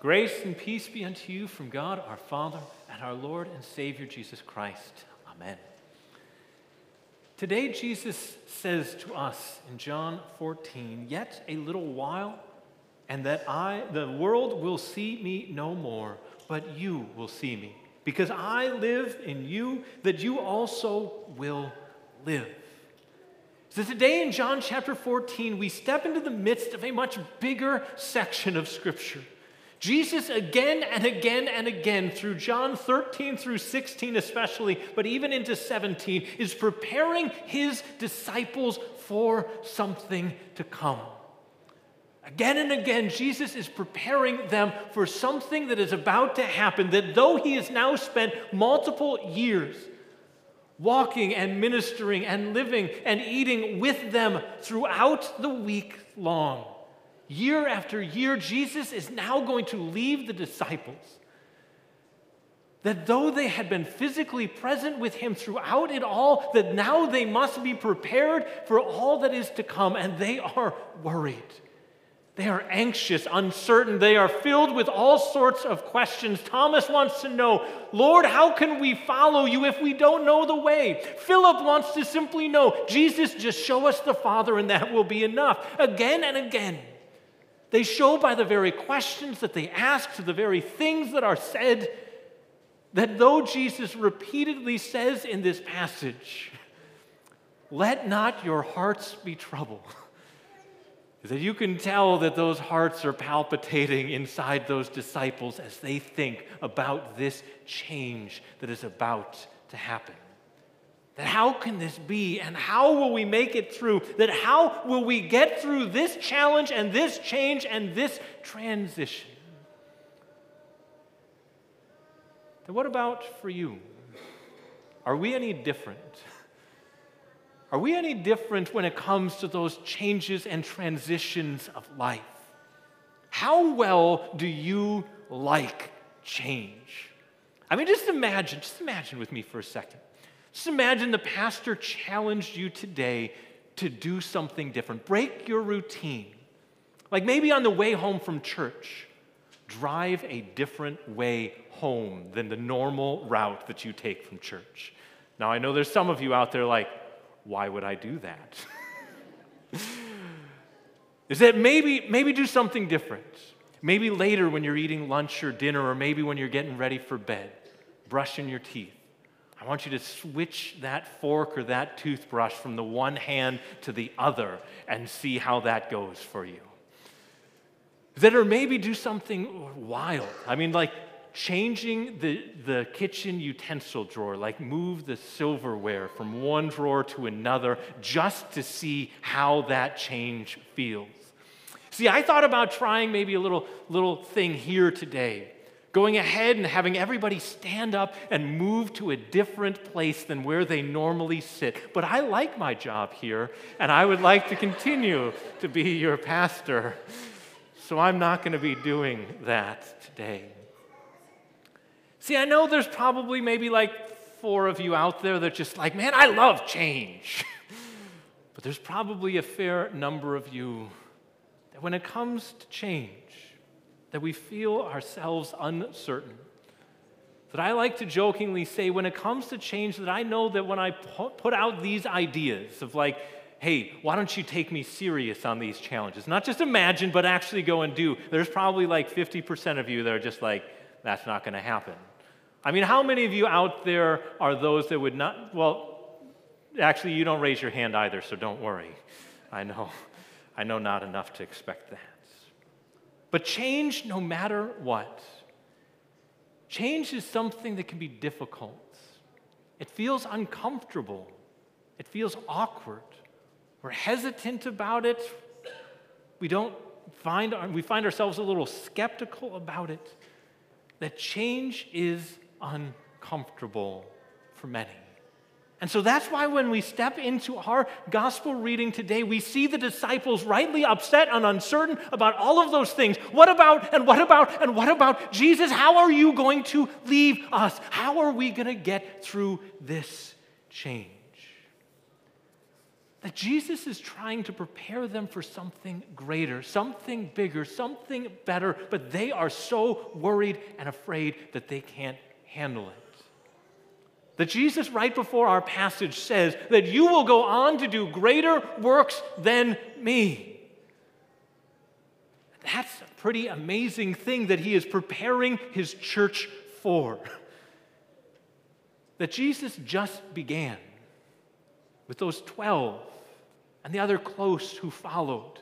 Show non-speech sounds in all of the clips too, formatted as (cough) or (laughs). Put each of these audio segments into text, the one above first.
Grace and peace be unto you from God our Father and our Lord and Savior Jesus Christ. Amen. Today, Jesus says to us in John 14, Yet a little while, and that I, the world will see me no more, but you will see me. Because I live in you, that you also will live. So, today in John chapter 14, we step into the midst of a much bigger section of Scripture. Jesus, again and again and again, through John 13 through 16 especially, but even into 17, is preparing his disciples for something to come. Again and again, Jesus is preparing them for something that is about to happen, that though he has now spent multiple years walking and ministering and living and eating with them throughout the week long, year after year, Jesus is now going to leave the disciples. That though they had been physically present with him throughout it all, that now they must be prepared for all that is to come, and they are worried. They are anxious, uncertain. They are filled with all sorts of questions. Thomas wants to know, Lord, how can we follow you if we don't know the way? Philip wants to simply know, Jesus, just show us the Father and that will be enough. Again and again. They show by the very questions that they ask, to the very things that are said, that though Jesus repeatedly says in this passage, let not your hearts be troubled. (laughs) that you can tell that those hearts are palpitating inside those disciples as they think about this change that is about to happen. That how can this be and how will we make it through? That how will we get through this challenge and this change and this transition? Then what about for you? Are we any different? Are we any different when it comes to those changes and transitions of life? How well do you like change? I mean, just imagine, just imagine with me for a second. Just imagine the pastor challenged you today to do something different, break your routine. Like maybe on the way home from church, drive a different way home than the normal route that you take from church. Now, I know there's some of you out there like, why would I do that? (laughs) Is that maybe, maybe do something different. Maybe later when you're eating lunch or dinner, or maybe when you're getting ready for bed, brushing your teeth. I want you to switch that fork or that toothbrush from the one hand to the other and see how that goes for you. That or maybe do something wild. I mean, like changing the, the kitchen utensil drawer, like move the silverware from one drawer to another just to see how that change feels. See, I thought about trying maybe a little, little thing here today going ahead and having everybody stand up and move to a different place than where they normally sit. But I like my job here, and I would like to continue to be your pastor. So I'm not going to be doing that today. See, I know there's probably maybe like four of you out there that just like, man, I love change. (laughs) but there's probably a fair number of you that when it comes to change, that we feel ourselves uncertain. That I like to jokingly say, when it comes to change, that I know that when I put out these ideas of like, hey, why don't you take me serious on these challenges? Not just imagine, but actually go and do. There's probably like 50% of you that are just like, that's not going to happen. I mean, how many of you out there are those that would not, well, actually, you don't raise your hand either, so don't worry. I know, I know not enough to expect that. But change, no matter what, change is something that can be difficult. It feels uncomfortable, it feels awkward. We're hesitant about it. We don't find, we find ourselves a little skeptical about it. That change is uncomfortable for many. And so that's why when we step into our gospel reading today, we see the disciples rightly upset and uncertain about all of those things. What about, and what about, and what about Jesus? How are you going to leave us? How are we going to get through this change? that Jesus is trying to prepare them for something greater, something bigger, something better, but they are so worried and afraid that they can't handle it. That Jesus, right before our passage, says that you will go on to do greater works than me. That's a pretty amazing thing that he is preparing his church for. That Jesus just began with those 12 and the other close who followed.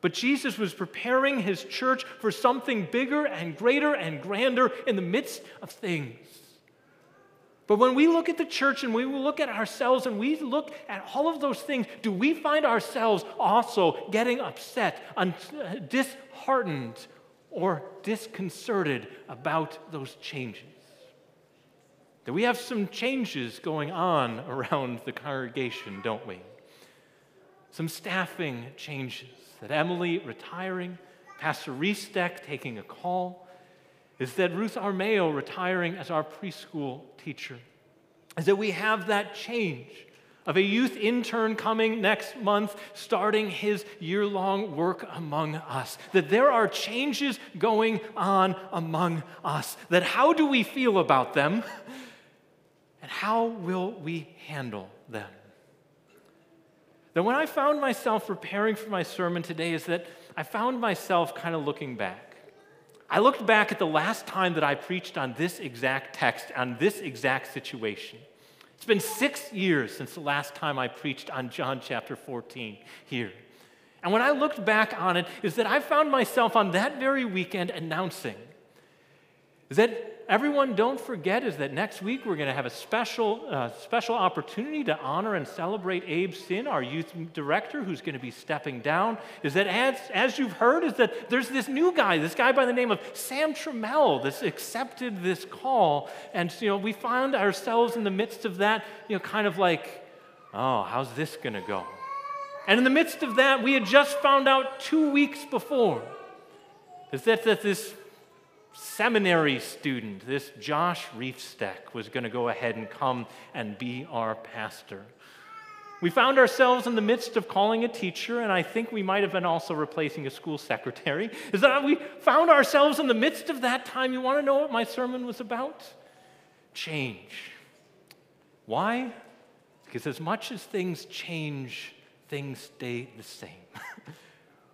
But Jesus was preparing his church for something bigger and greater and grander in the midst of things. But when we look at the church and we look at ourselves and we look at all of those things, do we find ourselves also getting upset, disheartened, or disconcerted about those changes? That we have some changes going on around the congregation, don't we? Some staffing changes. That Emily retiring, Pastor Restek taking a call, is that Ruth Armeo retiring as our preschool teacher. Is that we have that change of a youth intern coming next month, starting his year long work among us. That there are changes going on among us. That how do we feel about them? And how will we handle them? That when I found myself preparing for my sermon today, is that I found myself kind of looking back. I looked back at the last time that I preached on this exact text, on this exact situation. It's been six years since the last time I preached on John chapter 14 here. And when I looked back on it, is that I found myself on that very weekend announcing that everyone don't forget is that next week we're going to have a special, uh, special opportunity to honor and celebrate Abe Sin, our youth director, who's going to be stepping down. Is that as, as you've heard, is that there's this new guy, this guy by the name of Sam Trammell, that's accepted this call. And, you know, we found ourselves in the midst of that, you know, kind of like, oh, how's this going to go? And in the midst of that, we had just found out two weeks before is that, that this seminary student, this Josh Reefsteck, was going to go ahead and come and be our pastor. We found ourselves in the midst of calling a teacher, and I think we might have been also replacing a school secretary. Is that we found ourselves in the midst of that time? You want to know what my sermon was about? Change. Why? Because as much as things change, things stay the same.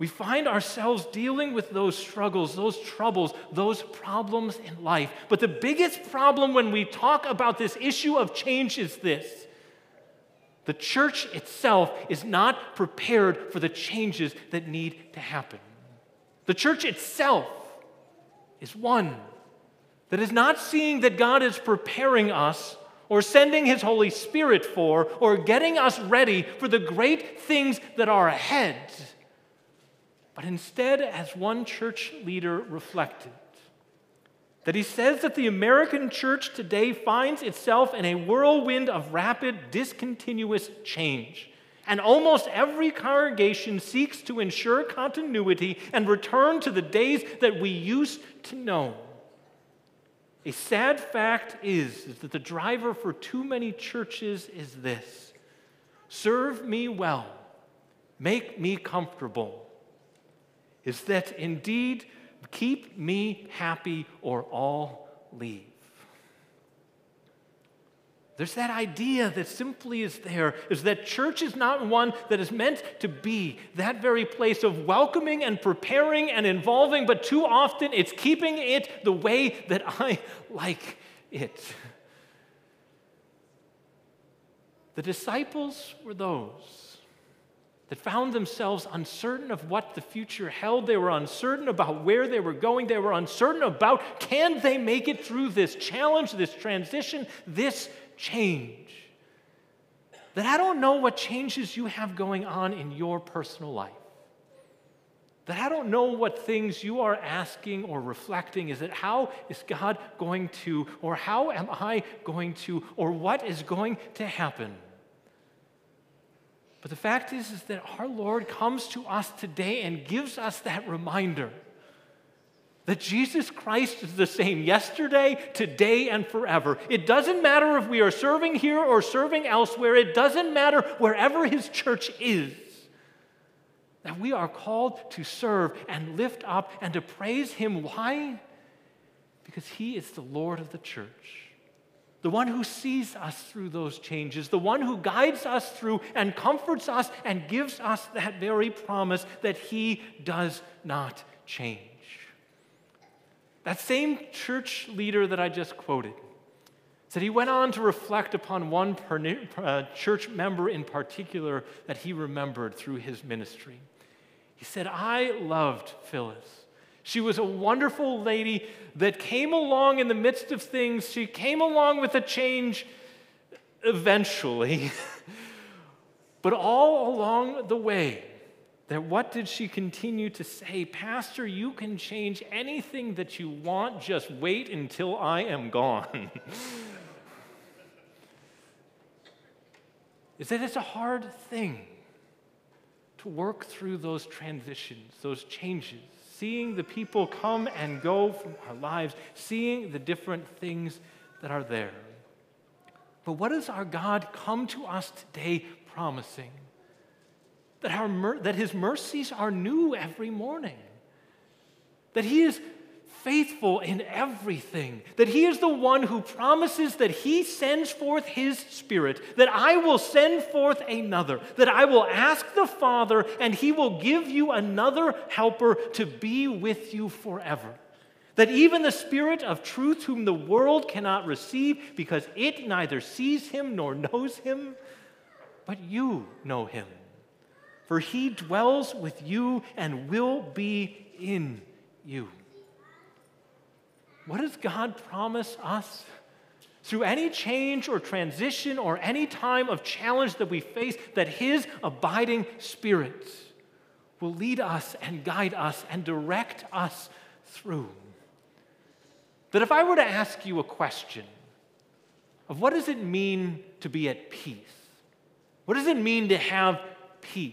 We find ourselves dealing with those struggles, those troubles, those problems in life. But the biggest problem when we talk about this issue of change is this the church itself is not prepared for the changes that need to happen. The church itself is one that is not seeing that God is preparing us or sending His Holy Spirit for or getting us ready for the great things that are ahead but instead, as one church leader reflected, that he says that the American church today finds itself in a whirlwind of rapid, discontinuous change. And almost every congregation seeks to ensure continuity and return to the days that we used to know. A sad fact is, is that the driver for too many churches is this serve me well, make me comfortable is that indeed, keep me happy or all leave. There's that idea that simply is there is that church is not one that is meant to be that very place of welcoming and preparing and involving, but too often it's keeping it the way that I (laughs) like it. The disciples were those that found themselves uncertain of what the future held. They were uncertain about where they were going. They were uncertain about can they make it through this challenge, this transition, this change. That I don't know what changes you have going on in your personal life. That I don't know what things you are asking or reflecting. Is it how is God going to, or how am I going to, or what is going to happen? But the fact is, is that our Lord comes to us today and gives us that reminder that Jesus Christ is the same yesterday, today, and forever. It doesn't matter if we are serving here or serving elsewhere, it doesn't matter wherever his church is. That we are called to serve and lift up and to praise him. Why? Because he is the Lord of the church the one who sees us through those changes, the one who guides us through and comforts us and gives us that very promise that he does not change. That same church leader that I just quoted said he went on to reflect upon one uh, church member in particular that he remembered through his ministry. He said, I loved Phyllis. She was a wonderful lady that came along in the midst of things. She came along with a change eventually. (laughs) but all along the way, that what did she continue to say? Pastor, you can change anything that you want, just wait until I am gone. (laughs) Is that it's a hard thing to work through those transitions, those changes seeing the people come and go from our lives, seeing the different things that are there. But what does our God come to us today promising? That, our, that His mercies are new every morning. That He is faithful in everything, that He is the one who promises that He sends forth His Spirit, that I will send forth another, that I will ask the Father, and He will give you another helper to be with you forever. That even the Spirit of truth, whom the world cannot receive because it neither sees Him nor knows Him, but you know Him. For He dwells with you and will be in you. What does God promise us? Through any change or transition or any time of challenge that we face, that His abiding Spirit will lead us and guide us and direct us through. That if I were to ask you a question of what does it mean to be at peace? What does it mean to have peace?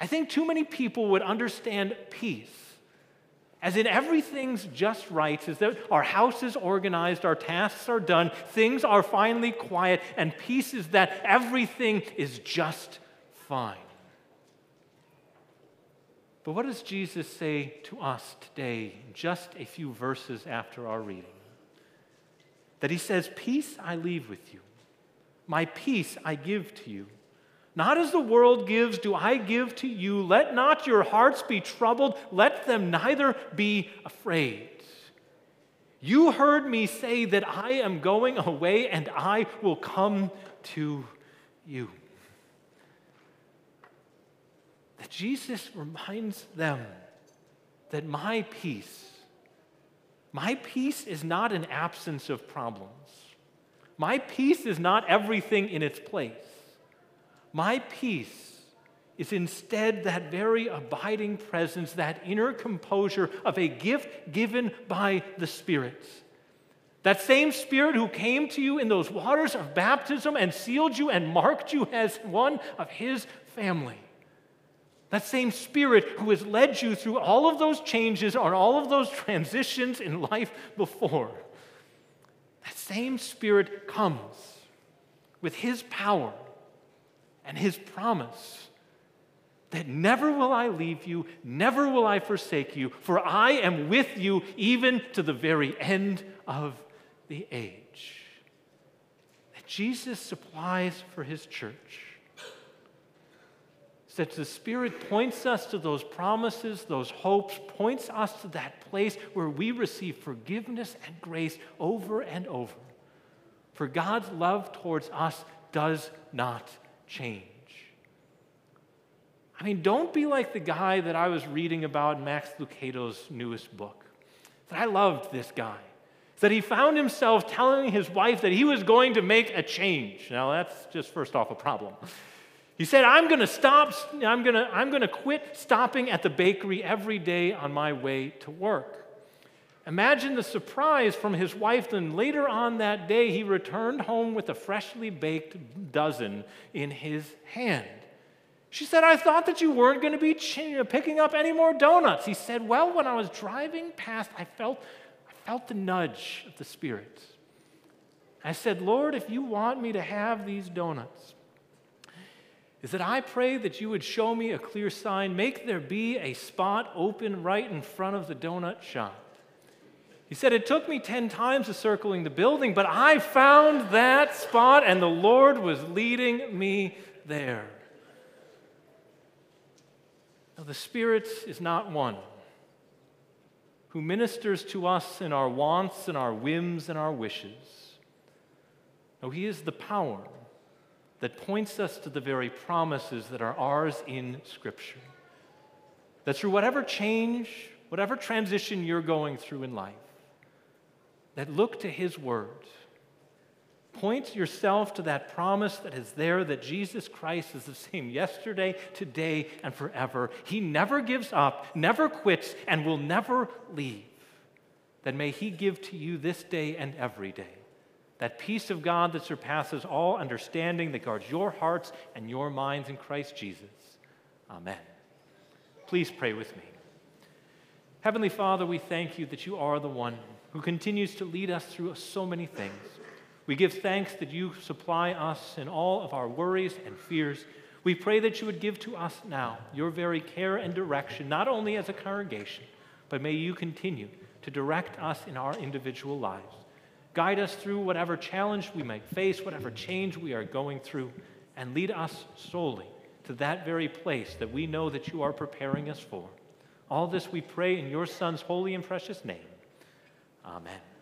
I think too many people would understand peace as in everything's just right, as that our house is organized, our tasks are done, things are finally quiet, and peace is that everything is just fine. But what does Jesus say to us today, just a few verses after our reading? That he says, Peace I leave with you, my peace I give to you. Not as the world gives, do I give to you. Let not your hearts be troubled, let them neither be afraid. You heard me say that I am going away and I will come to you. That Jesus reminds them that my peace, my peace is not an absence of problems. My peace is not everything in its place. My peace is instead that very abiding presence, that inner composure of a gift given by the Spirit. That same Spirit who came to you in those waters of baptism and sealed you and marked you as one of His family. That same Spirit who has led you through all of those changes or all of those transitions in life before. That same Spirit comes with His power and his promise that never will I leave you, never will I forsake you, for I am with you even to the very end of the age. That Jesus supplies for his church. That the Spirit points us to those promises, those hopes, points us to that place where we receive forgiveness and grace over and over. For God's love towards us does not change. I mean, don't be like the guy that I was reading about in Max Lucado's newest book. That I loved this guy. That he found himself telling his wife that he was going to make a change. Now, that's just first off a problem. He said, I'm going to stop, I'm going to, I'm going to quit stopping at the bakery every day on my way to work. Imagine the surprise from his wife. Then later on that day, he returned home with a freshly baked dozen in his hand. She said, I thought that you weren't going to be picking up any more donuts. He said, Well, when I was driving past, I felt, I felt the nudge of the Spirit. I said, Lord, if you want me to have these donuts, is that I pray that you would show me a clear sign, make there be a spot open right in front of the donut shop. He said, It took me 10 times of circling the building, but I found that spot and the Lord was leading me there. Now, the Spirit is not one who ministers to us in our wants and our whims and our wishes. No, He is the power that points us to the very promises that are ours in Scripture. That through whatever change, whatever transition you're going through in life, that look to His Word Point yourself to that promise that is there that Jesus Christ is the same yesterday, today, and forever. He never gives up, never quits, and will never leave. Then may He give to you this day and every day that peace of God that surpasses all understanding, that guards your hearts and your minds in Christ Jesus. Amen. Please pray with me. Heavenly Father, we thank you that you are the one who continues to lead us through so many things. We give thanks that you supply us in all of our worries and fears. We pray that you would give to us now your very care and direction, not only as a congregation, but may you continue to direct us in our individual lives. Guide us through whatever challenge we might face, whatever change we are going through, and lead us solely to that very place that we know that you are preparing us for. All this we pray in your Son's holy and precious name. Amen.